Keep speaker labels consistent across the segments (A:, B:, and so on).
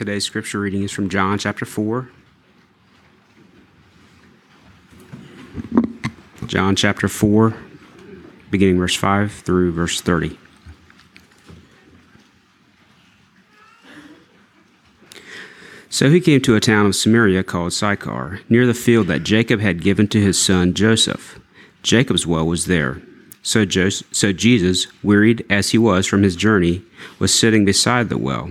A: Today's scripture reading is from John chapter 4. John chapter 4, beginning verse 5 through verse 30. So he came to a town of Samaria called Sychar, near the field that Jacob had given to his son Joseph. Jacob's well was there. So, Joseph, so Jesus, wearied as he was from his journey, was sitting beside the well.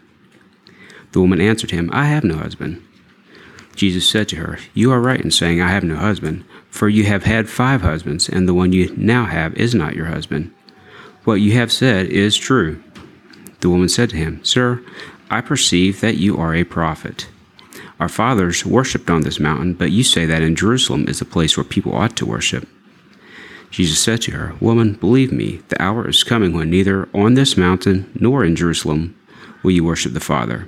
A: The woman answered him, I have no husband. Jesus said to her, You are right in saying, I have no husband, for you have had five husbands, and the one you now have is not your husband. What you have said is true. The woman said to him, Sir, I perceive that you are a prophet. Our fathers worshipped on this mountain, but you say that in Jerusalem is the place where people ought to worship. Jesus said to her, Woman, believe me, the hour is coming when neither on this mountain nor in Jerusalem will you worship the Father.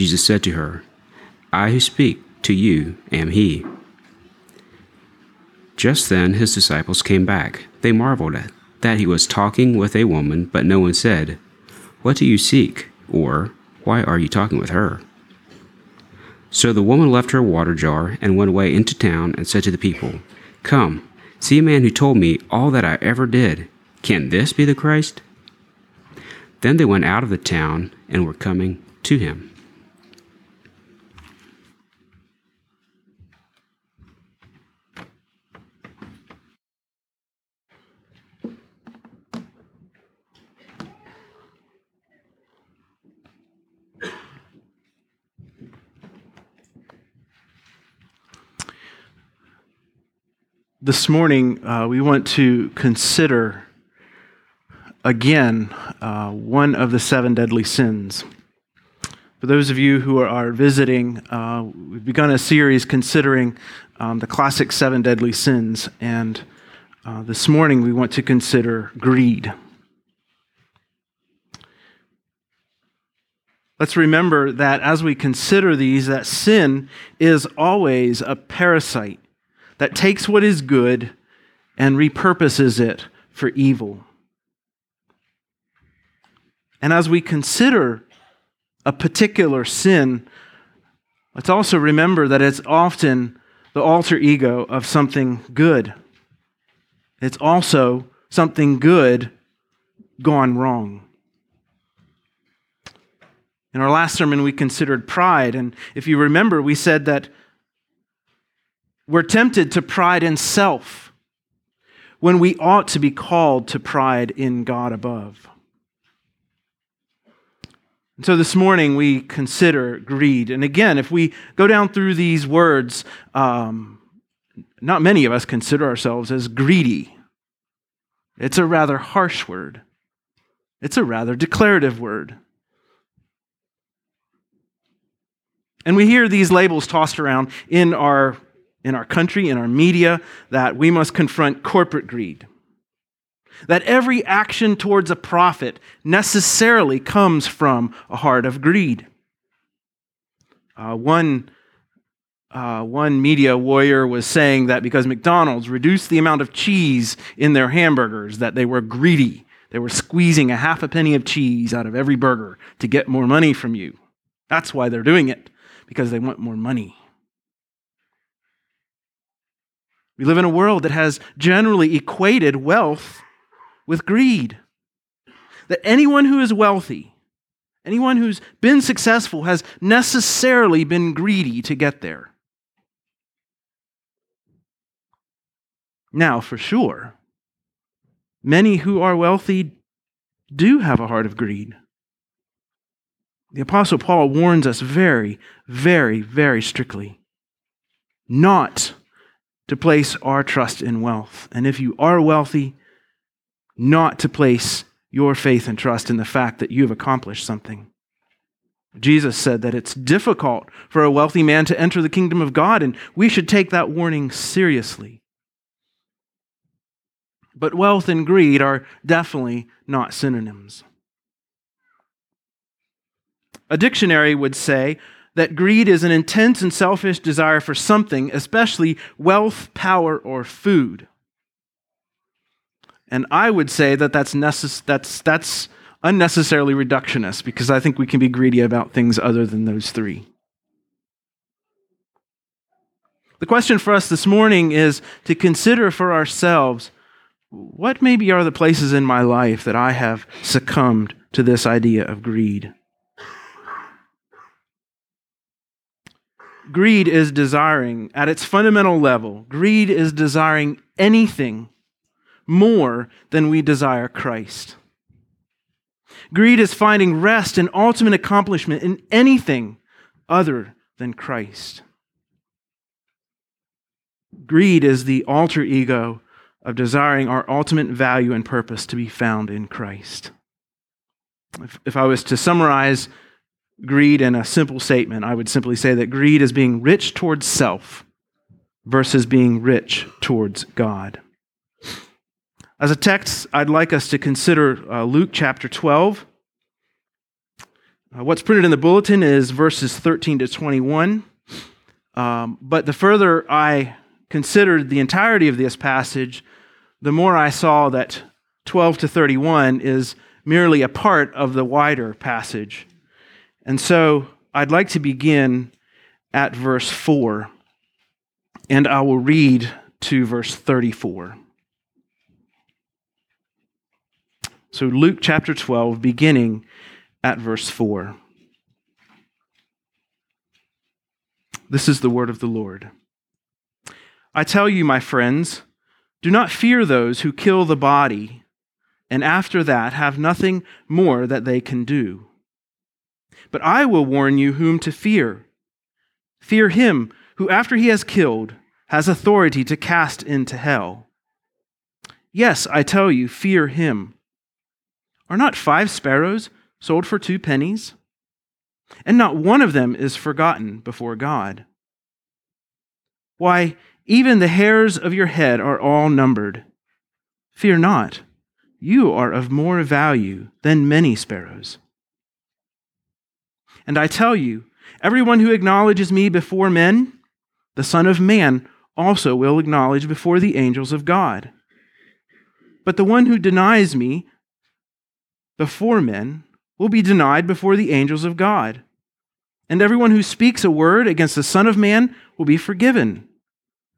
A: Jesus said to her, I who speak to you am he. Just then his disciples came back. They marveled at that he was talking with a woman, but no one said, What do you seek? or Why are you talking with her? So the woman left her water jar and went away into town and said to the people, Come, see a man who told me all that I ever did. Can this be the Christ? Then they went out of the town and were coming to him.
B: This morning uh, we want to consider again uh, one of the seven deadly sins. For those of you who are visiting, uh, we've begun a series considering um, the classic seven deadly sins, and uh, this morning we want to consider greed. Let's remember that as we consider these, that sin is always a parasite that takes what is good and repurposes it for evil. And as we consider a particular sin, let's also remember that it's often the alter ego of something good. It's also something good gone wrong. In our last sermon, we considered pride. And if you remember, we said that we're tempted to pride in self when we ought to be called to pride in God above. And so this morning we consider greed. And again, if we go down through these words, um, not many of us consider ourselves as greedy. It's a rather harsh word. It's a rather declarative word. And we hear these labels tossed around in our, in our country, in our media, that we must confront corporate greed. That every action towards a profit necessarily comes from a heart of greed. Uh, one, uh, one media warrior was saying that because McDonald's reduced the amount of cheese in their hamburgers, that they were greedy. They were squeezing a half a penny of cheese out of every burger to get more money from you. That's why they're doing it because they want more money. We live in a world that has generally equated wealth with greed. That anyone who is wealthy, anyone who's been successful, has necessarily been greedy to get there. Now, for sure, many who are wealthy do have a heart of greed. The Apostle Paul warns us very, very, very strictly not to place our trust in wealth. And if you are wealthy, not to place your faith and trust in the fact that you have accomplished something. Jesus said that it's difficult for a wealthy man to enter the kingdom of God, and we should take that warning seriously. But wealth and greed are definitely not synonyms. A dictionary would say that greed is an intense and selfish desire for something, especially wealth, power, or food. And I would say that that's, necess- that's, that's unnecessarily reductionist because I think we can be greedy about things other than those three. The question for us this morning is to consider for ourselves what maybe are the places in my life that I have succumbed to this idea of greed. Greed is desiring, at its fundamental level, greed is desiring anything more than we desire Christ. Greed is finding rest and ultimate accomplishment in anything other than Christ. Greed is the alter ego of desiring our ultimate value and purpose to be found in Christ. If, if I was to summarize greed in a simple statement, I would simply say that greed is being rich towards self versus being rich towards God. As a text, I'd like us to consider uh, Luke chapter 12. Uh, what's printed in the bulletin is verses 13 to 21. Um, but the further I considered the entirety of this passage, the more I saw that 12 to 31 is merely a part of the wider passage. And so I'd like to begin at verse 4, and I will read to verse 34. So, Luke chapter 12, beginning at verse 4. This is the word of the Lord. I tell you, my friends, do not fear those who kill the body, and after that have nothing more that they can do. But I will warn you whom to fear. Fear him who, after he has killed, has authority to cast into hell. Yes, I tell you, fear him. Are not five sparrows sold for two pennies? And not one of them is forgotten before God. Why, even the hairs of your head are all numbered. Fear not, you are of more value than many sparrows. And I tell you, everyone who acknowledges me before men, the Son of Man also will acknowledge before the angels of God. But the one who denies me before men will be denied before the angels of God. And everyone who speaks a word against the Son of Man will be forgiven.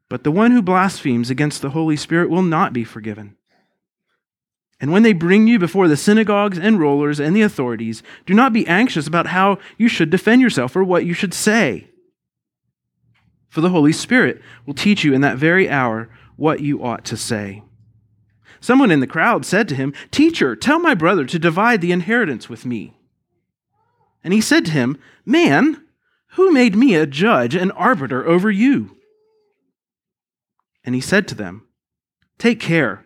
B: But the one who blasphemes against the Holy Spirit will not be forgiven. And when they bring you before the synagogues and rulers and the authorities, do not be anxious about how you should defend yourself or what you should say. For the Holy Spirit will teach you in that very hour what you ought to say. Someone in the crowd said to him, Teacher, tell my brother to divide the inheritance with me. And he said to him, Man, who made me a judge and arbiter over you? And he said to them, Take care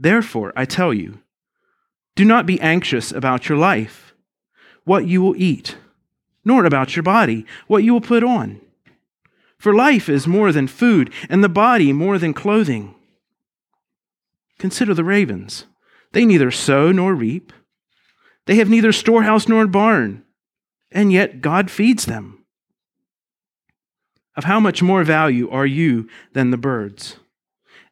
B: Therefore, I tell you, do not be anxious about your life, what you will eat, nor about your body, what you will put on. For life is more than food, and the body more than clothing. Consider the ravens. They neither sow nor reap, they have neither storehouse nor barn, and yet God feeds them. Of how much more value are you than the birds?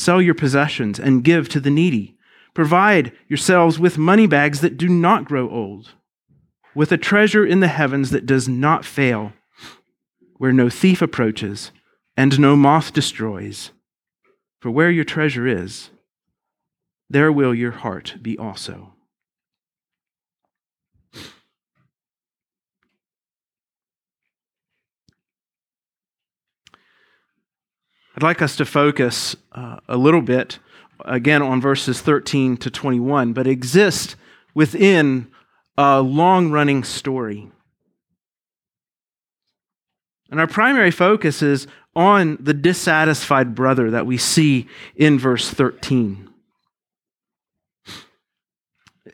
B: Sell your possessions and give to the needy. Provide yourselves with money bags that do not grow old, with a treasure in the heavens that does not fail, where no thief approaches and no moth destroys. For where your treasure is, there will your heart be also. I'd like us to focus uh, a little bit, again, on verses 13 to 21, but exist within a long running story. And our primary focus is on the dissatisfied brother that we see in verse 13.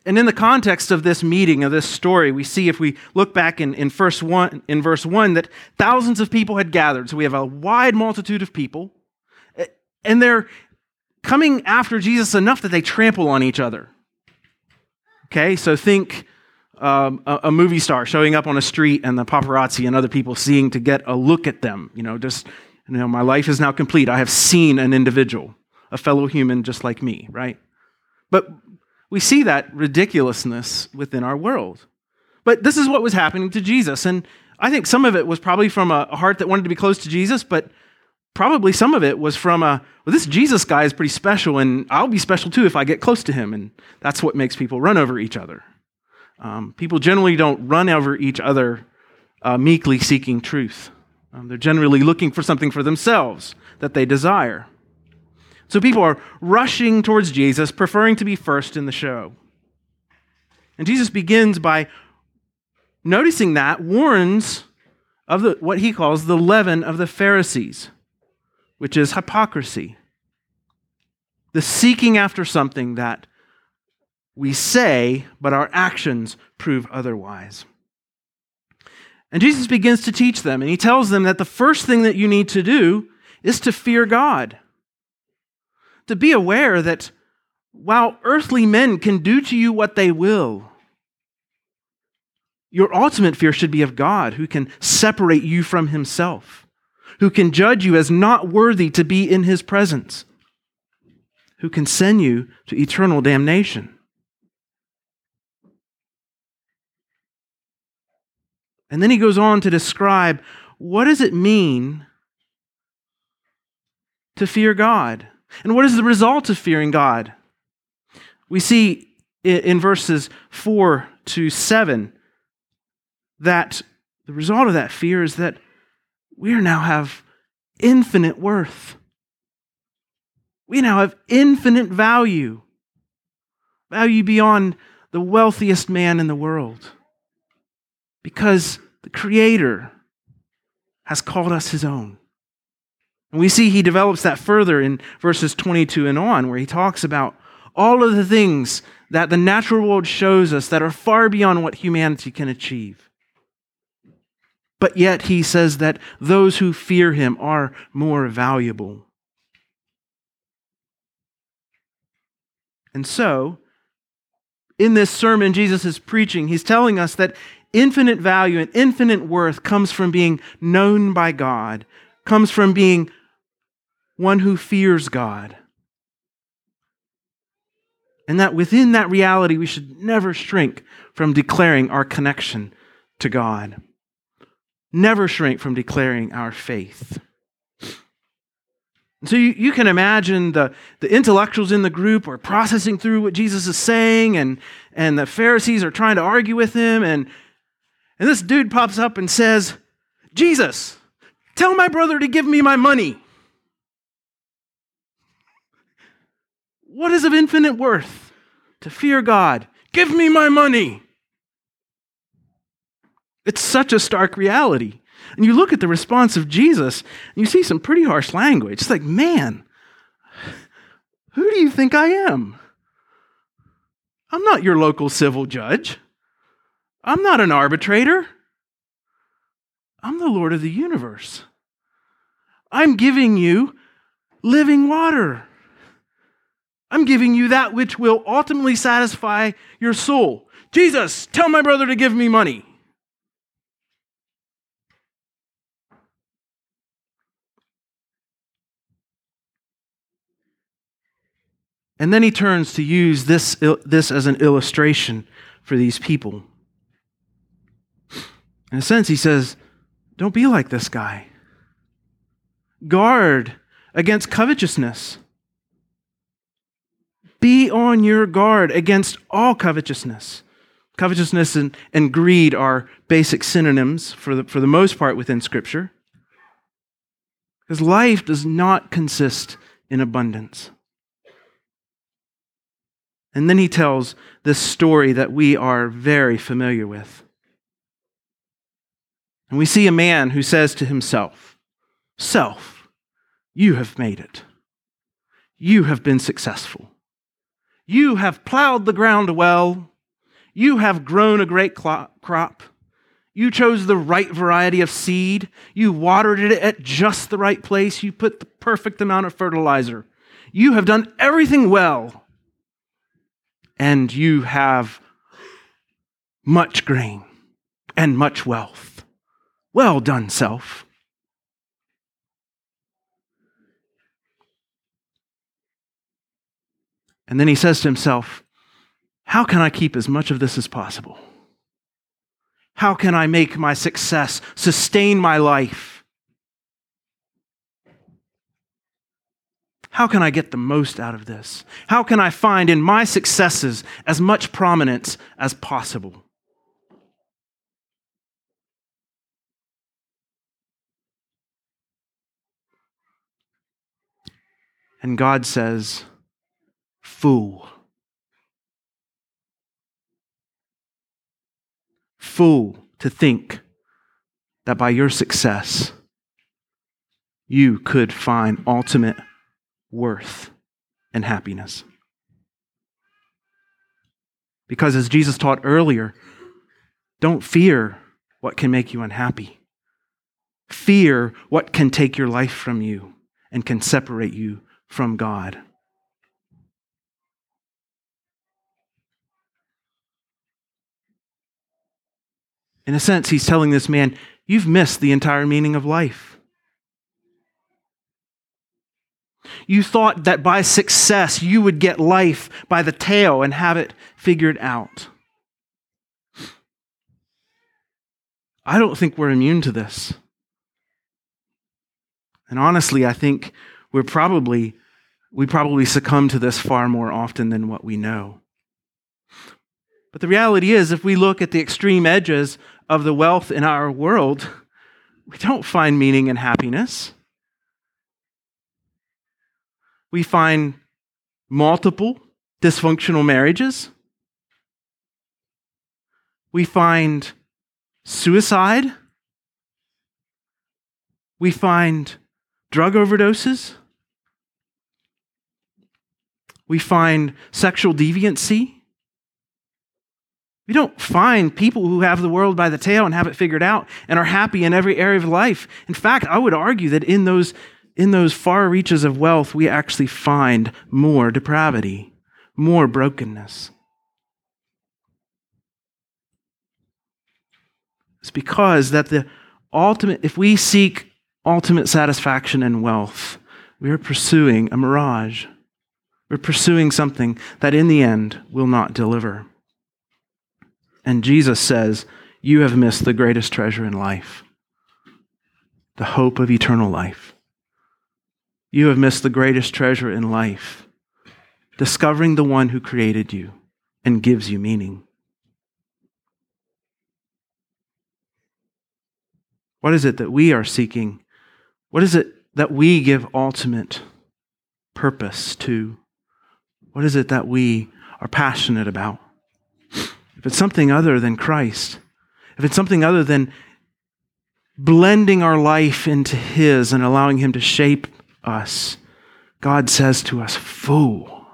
B: And in the context of this meeting, of this story, we see if we look back in, in, verse one, in verse 1 that thousands of people had gathered. So we have a wide multitude of people and they're coming after Jesus enough that they trample on each other. Okay, so think um, a, a, movie star showing up on a street and the paparazzi and other people seeing to get a look at them. You know, just, you know, my life is now complete. I have seen an individual, a fellow human just like me, right? But we see that ridiculousness within our world. But this is what was happening to Jesus. And I think some of it was probably from a heart that wanted to be close to Jesus, but probably some of it was from a, well, this Jesus guy is pretty special, and I'll be special too if I get close to him. And that's what makes people run over each other. Um, people generally don't run over each other uh, meekly seeking truth. Um, they're generally looking for something for themselves that they desire. So people are rushing towards Jesus, preferring to be first in the show. And Jesus begins by noticing that, warns of the, what he calls the leaven of the Pharisees which is hypocrisy. The seeking after something that we say, but our actions prove otherwise. And Jesus begins to teach them, and he tells them that the first thing that you need to do is to fear God. To be aware that while earthly men can do to you what they will, your ultimate fear should be of God, who can separate you from himself who can judge you as not worthy to be in his presence, who can send you to eternal damnation. And then he goes on to describe what does it mean to fear God? And what is the result of fearing God? We see in verses 4 to 7 that the result of that fear is that we now have infinite worth. We now have infinite value, value beyond the wealthiest man in the world, because the Creator has called us His own. And we see he develops that further in verses 22 and on, where he talks about all of the things that the natural world shows us that are far beyond what humanity can achieve. But yet he says that those who fear him are more valuable. And so, in this sermon Jesus is preaching, he's telling us that infinite value and infinite worth comes from being known by God, comes from being one who fears God. And that within that reality, we should never shrink from declaring our connection to God. Never shrink from declaring our faith. so you, you can imagine the, the intellectuals in the group are processing through what Jesus is saying, and, and the Pharisees are trying to argue with him. And, and this dude pops up and says, Jesus, tell my brother to give me my money. What is of infinite worth? To fear God. Give me my money. It's such a stark reality. And you look at the response of Jesus, and you see some pretty harsh language. It's like, man, who do you think I am? I'm not your local civil judge. I'm not an arbitrator. I'm the Lord of the universe. I'm giving you living water. I'm giving you that which will ultimately satisfy your soul. Jesus, tell my brother to give me money. And then he turns to use this, this as an illustration for these people. In a sense, he says, Don't be like this guy. Guard against covetousness. Be on your guard against all covetousness. Covetousness and, and greed are basic synonyms for the, for the most part within Scripture. Because life does not consist in abundance. And then he tells this story that we are very familiar with. And we see a man who says to himself, Self, you have made it. You have been successful. You have plowed the ground well. You have grown a great crop. You chose the right variety of seed. You watered it at just the right place. You put the perfect amount of fertilizer. You have done everything well. And you have much grain and much wealth. Well done, self. And then he says to himself, How can I keep as much of this as possible? How can I make my success sustain my life? How can I get the most out of this? How can I find in my successes as much prominence as possible? And God says, Fool. Fool to think that by your success, you could find ultimate worth and happiness. Because as Jesus taught earlier, don't fear what can make you unhappy. Fear what can take your life from you and can separate you from God. In a sense, he's telling this man, You've missed the entire meaning of life. You thought that by success you would get life by the tail and have it figured out. I don't think we're immune to this. And honestly, I think we're probably we probably succumb to this far more often than what we know. But the reality is, if we look at the extreme edges of the wealth in our world, we don't find meaning and happiness. We find multiple dysfunctional marriages. We find suicide. We find drug overdoses. We find sexual deviancy. We don't find people who have the world by the tail and have it figured out and are happy in every area of life. In fact, I would argue that in those, in those far reaches of wealth, we actually find more depravity, more brokenness. It's because that the ultimate, if we seek ultimate satisfaction in wealth, we are pursuing a mirage. We're pursuing something that in the end will not deliver. And Jesus says, You have missed the greatest treasure in life the hope of eternal life. You have missed the greatest treasure in life, discovering the one who created you and gives you meaning. What is it that we are seeking? What is it that we give ultimate purpose to? What is it that we are passionate about? if it's something other than Christ, if it's something other than blending our life into His and allowing Him to shape us, God says to us, Fool,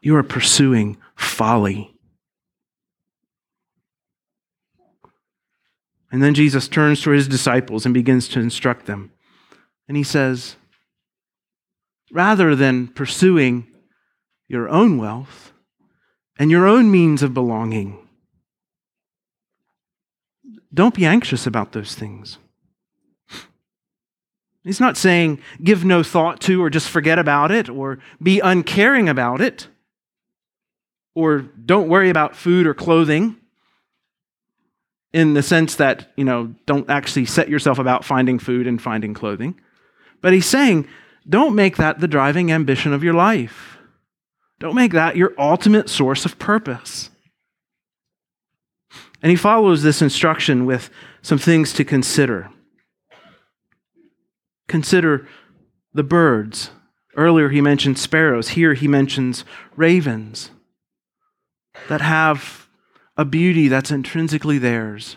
B: you are pursuing folly. And then Jesus turns to his disciples and begins to instruct them. And he says, rather than pursuing your own wealth, and your own means of belonging. Don't be anxious about those things. He's not saying give no thought to or just forget about it or be uncaring about it or don't worry about food or clothing in the sense that, you know, don't actually set yourself about finding food and finding clothing. But he's saying don't make that the driving ambition of your life. Don't make that your ultimate source of purpose. And he follows this instruction with some things to consider. Consider the birds. Earlier he mentioned sparrows. Here he mentions ravens that have a beauty that's intrinsically theirs,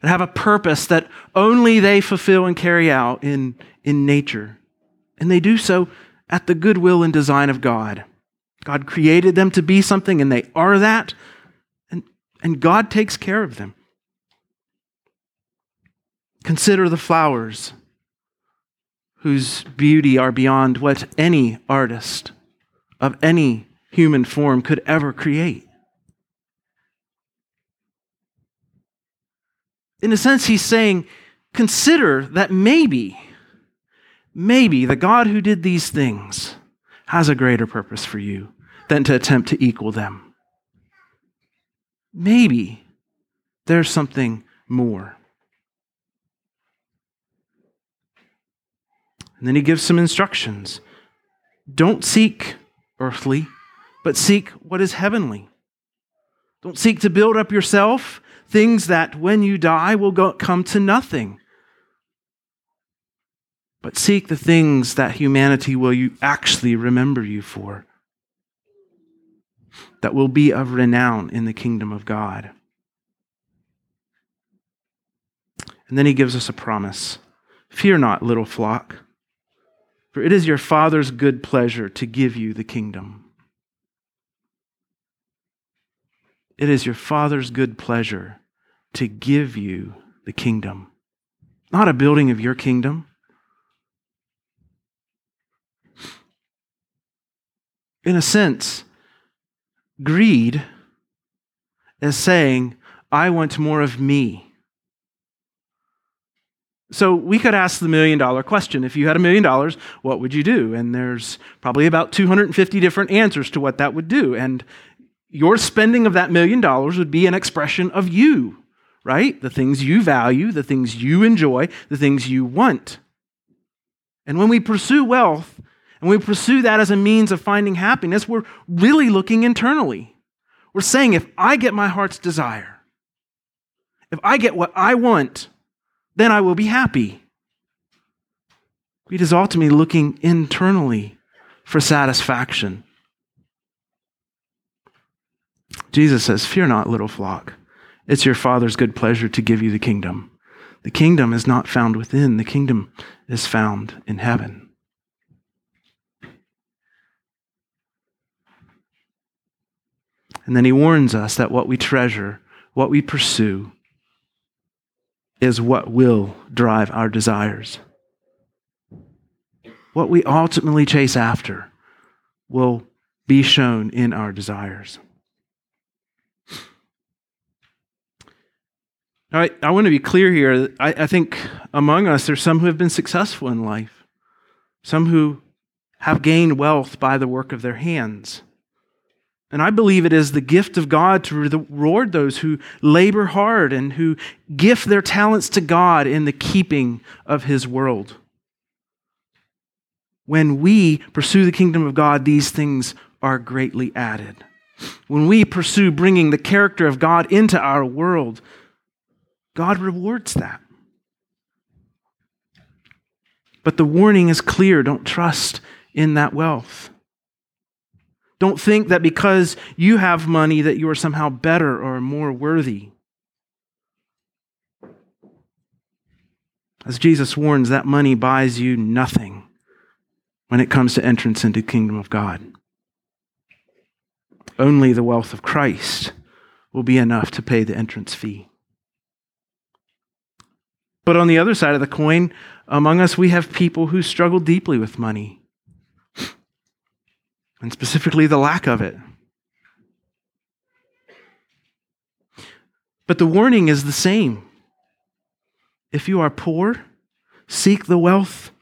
B: that have a purpose that only they fulfill and carry out in, in nature. And they do so at the goodwill and design of God. God created them to be something, and they are that. And, and God takes care of them. Consider the flowers, whose beauty are beyond what any artist of any human form could ever create. In a sense, he's saying, consider that maybe, maybe the God who did these things has a greater purpose for you than to attempt to equal them. Maybe there's something more. And then he gives some instructions. Don't seek earthly, but seek what is heavenly. Don't seek to build up yourself things that when you die will go, come to nothing but seek the things that humanity will you actually remember you for, that will be of renown in the kingdom of God. And then he gives us a promise Fear not, little flock, for it is your Father's good pleasure to give you the kingdom. It is your Father's good pleasure to give you the kingdom. Not a building of your kingdom, in a sense, greed is saying, I want more of me. So we could ask the million dollar question. If you had a million dollars, what would you do? And there's probably about 250 different answers to what that would do. And your spending of that million dollars would be an expression of you right? The things you value, the things you enjoy, the things you want. And when we pursue wealth, and we pursue that as a means of finding happiness, we're really looking internally. We're saying, if I get my heart's desire, if I get what I want, then I will be happy. It is ultimately looking internally for satisfaction. Jesus says, Fear not, little flock. It's your Father's good pleasure to give you the kingdom. The kingdom is not found within, the kingdom is found in heaven. And then he warns us that what we treasure, what we pursue, is what will drive our desires. What we ultimately chase after will be shown in our desires. All right, I want to be clear here. I, I think among us, there's some who have been successful in life, some who have gained wealth by the work of their hands. And I believe it is the gift of God to reward those who labor hard and who gift their talents to God in the keeping of His world. When we pursue the kingdom of God, these things are greatly added. When we pursue bringing the character of God into our world, God rewards that. But the warning is clear don't trust in that wealth. Don't think that because you have money that you are somehow better or more worthy. As Jesus warns, that money buys you nothing when it comes to entrance into the kingdom of God. Only the wealth of Christ will be enough to pay the entrance fee. But on the other side of the coin, among us, we have people who struggle deeply with money and specifically the lack of it. But the warning is the same. If you are poor, seek the wealth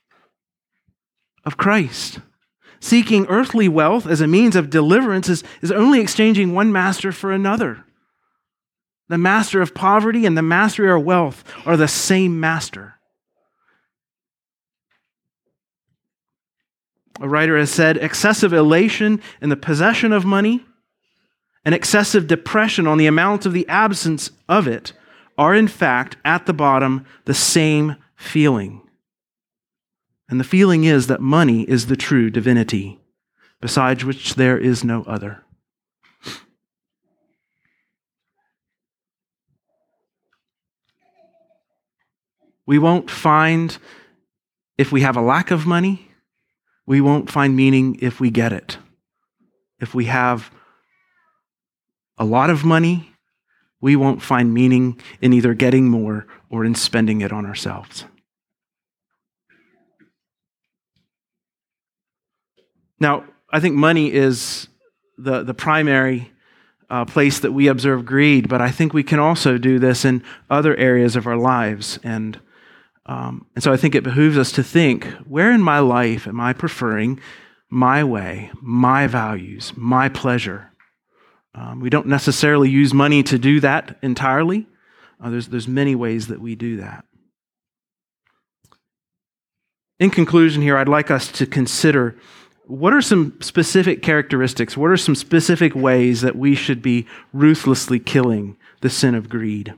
B: of Christ. Seeking earthly wealth as a means of deliverance is, is only exchanging one master for another. The master of poverty and the master of wealth are the same master. A writer has said excessive elation in the possession of money and excessive depression on the amount of the absence of it are, in fact, at the bottom, the same feeling. And the feeling is that money is the true divinity, besides which there is no other. We won't find, if we have a lack of money, we won't find meaning if we get it. If we have a lot of money, we won't find meaning in either getting more or in spending it on ourselves. Now, I think money is the, the primary uh, place that we observe greed, but I think we can also do this in other areas of our lives. And um, and so I think it behooves us to think where in my life am I preferring my way, my values, my pleasure? Um, we don't necessarily use money to do that entirely. Uh, there's, there's many ways that we do that. In conclusion, here, I'd like us to consider what are some specific characteristics, what are some specific ways that we should be ruthlessly killing the sin of greed?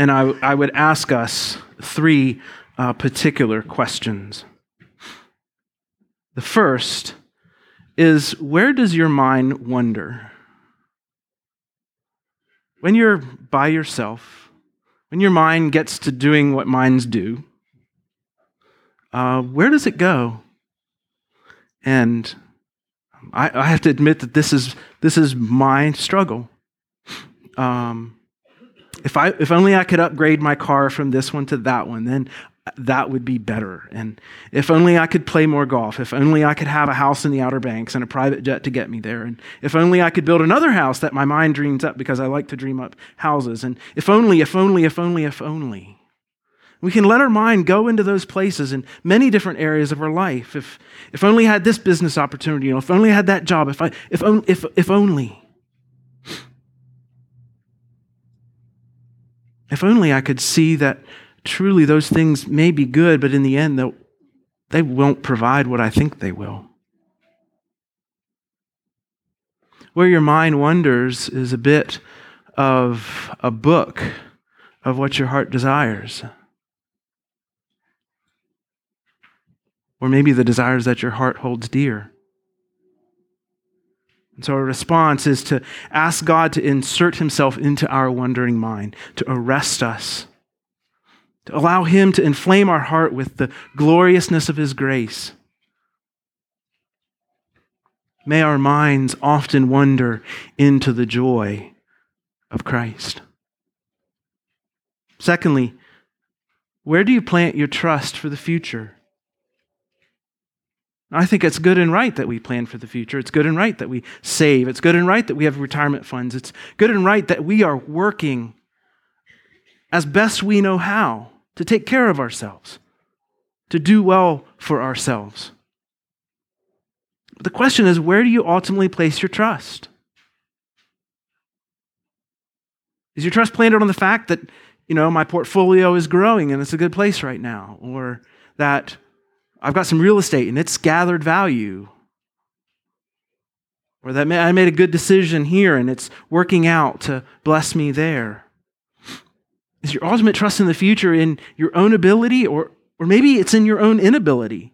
B: And I, I would ask us three uh, particular questions. The first is where does your mind wander? When you're by yourself, when your mind gets to doing what minds do, uh, where does it go? And I, I, have to admit that this is this is my struggle. Um, if I if only I could upgrade my car from this one to that one, then that would be better. And if only I could play more golf, if only I could have a house in the Outer Banks and a private jet to get me there, and if only I could build another house that my mind dreams up because I like to dream up houses, and if only, if only, if only, if only. We can let our mind go into those places in many different areas of our life. If, if only I had this business opportunity, if only I had that job, if, I, if, if, if only. If only I could see that truly those things may be good, but in the end, they won't provide what I think they will. Where your mind wanders is a bit of a book of what your heart desires. Or maybe the desires that your heart holds dear. So our response is to ask God to insert himself into our wondering mind, to arrest us, to allow him to inflame our heart with the gloriousness of his grace. May our minds often wander into the joy of Christ. Secondly, where do you plant your trust for the future? I think it's good and right that we plan for the future. It's good and right that we save. It's good and right that we have retirement funds. It's good and right that we are working as best we know how to take care of ourselves, to do well for ourselves. But the question is where do you ultimately place your trust? Is your trust planted on the fact that, you know, my portfolio is growing and it's a good place right now? Or that I've got some real estate and it's gathered value. Or that I made a good decision here and it's working out to bless me there. Is your ultimate trust in the future in your own ability or, or maybe it's in your own inability?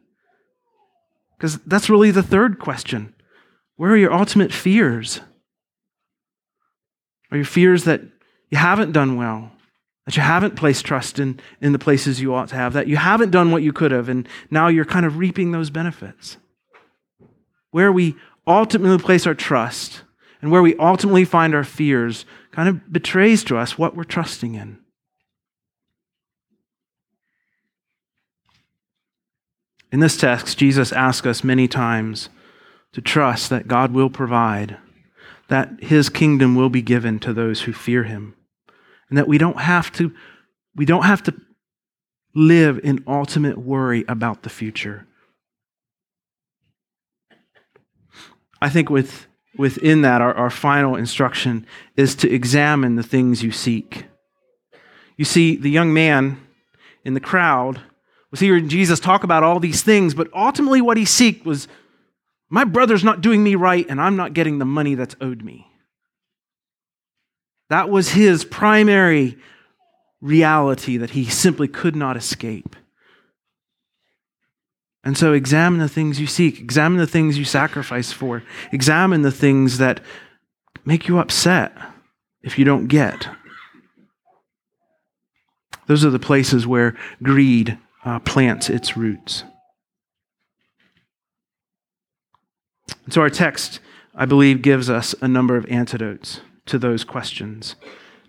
B: Because that's really the third question. Where are your ultimate fears? Are your fears that you haven't done well? That you haven't placed trust in, in the places you ought to have, that you haven't done what you could have, and now you're kind of reaping those benefits. Where we ultimately place our trust and where we ultimately find our fears kind of betrays to us what we're trusting in. In this text, Jesus asks us many times to trust that God will provide, that his kingdom will be given to those who fear him and that we don't have to we don't have to live in ultimate worry about the future. I think with within that our, our final instruction is to examine the things you seek. You see, the young man in the crowd was hearing Jesus talk about all these things, but ultimately what he seeked was my brother's not doing me right, and I'm not getting the money that's owed me. That was his primary reality that he simply could not escape. And so examine the things you seek, examine the things you sacrifice for, examine the things that make you upset if you don't get. Those are the places where greed uh, plants its roots. And so our text, I believe, gives us a number of antidotes to those questions.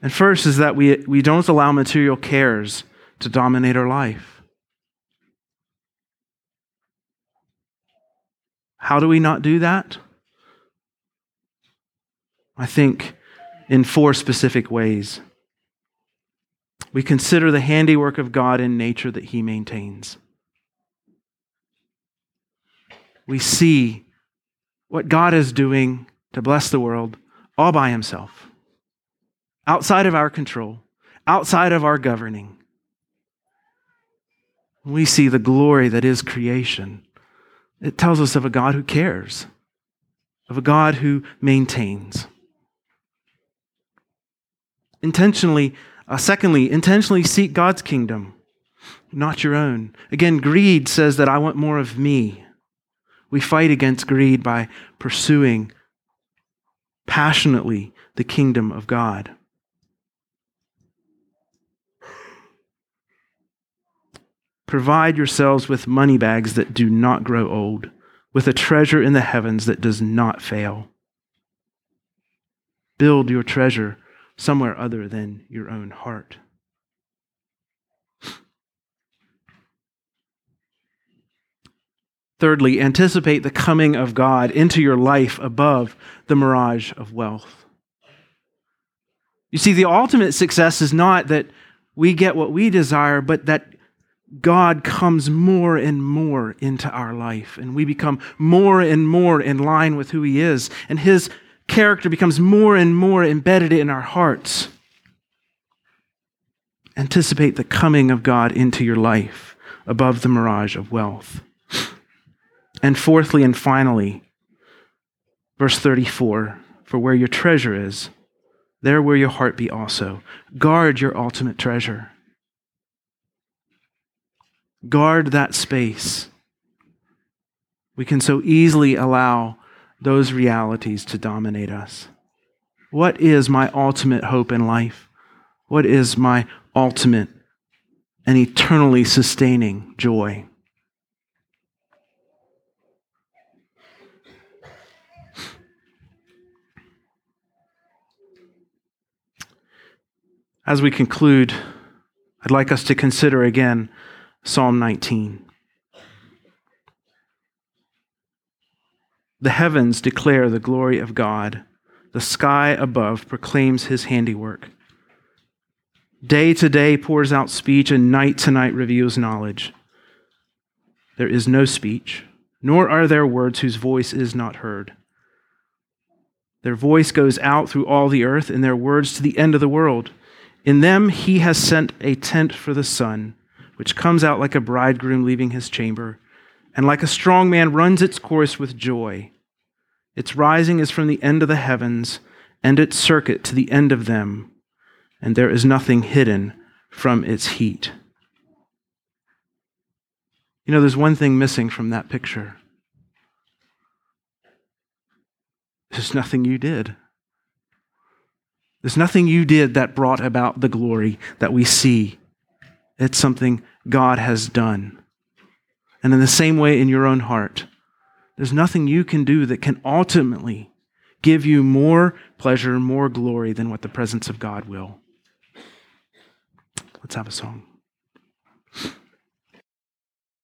B: And first is that we, we don't allow material cares to dominate our life. How do we not do that? I think in four specific ways. We consider the handiwork of God in nature that He maintains. We see what God is doing to bless the world all by himself, outside of our control, outside of our governing. We see the glory that is creation. It tells us of a God who cares, of a God who maintains. Intentionally, uh, secondly, intentionally seek God's kingdom, not your own. Again, greed says that I want more of me. We fight against greed by pursuing passionately the kingdom of God. Provide yourselves with money bags that do not grow old, with a treasure in the heavens that does not fail. Build your treasure somewhere other than your own heart. Thirdly, anticipate the coming of God into your life above the mirage of wealth. You see, the ultimate success is not that we get what we desire, but that God comes more and more into our life, and we become more and more in line with who He is, and His character becomes more and more embedded in our hearts. Anticipate the coming of God into your life above the mirage of wealth. And fourthly and finally, verse 34 For where your treasure is, there will your heart be also. Guard your ultimate treasure. Guard that space. We can so easily allow those realities to dominate us. What is my ultimate hope in life? What is my ultimate and eternally sustaining joy? As we conclude, I'd like us to consider again Psalm 19. The heavens declare the glory of God, the sky above proclaims his handiwork. Day to day pours out speech, and night to night reveals knowledge. There is no speech, nor are there words whose voice is not heard. Their voice goes out through all the earth, and their words to the end of the world. In them he has sent a tent for the sun, which comes out like a bridegroom leaving his chamber, and like a strong man runs its course with joy. Its rising is from the end of the heavens, and its circuit to the end of them, and there is nothing hidden from its heat. You know, there's one thing missing from that picture. There's nothing you did. There's nothing you did that brought about the glory that we see. It's something God has done. And in the same way, in your own heart, there's nothing you can do that can ultimately give you more pleasure, more glory than what the presence of God will. Let's have a song.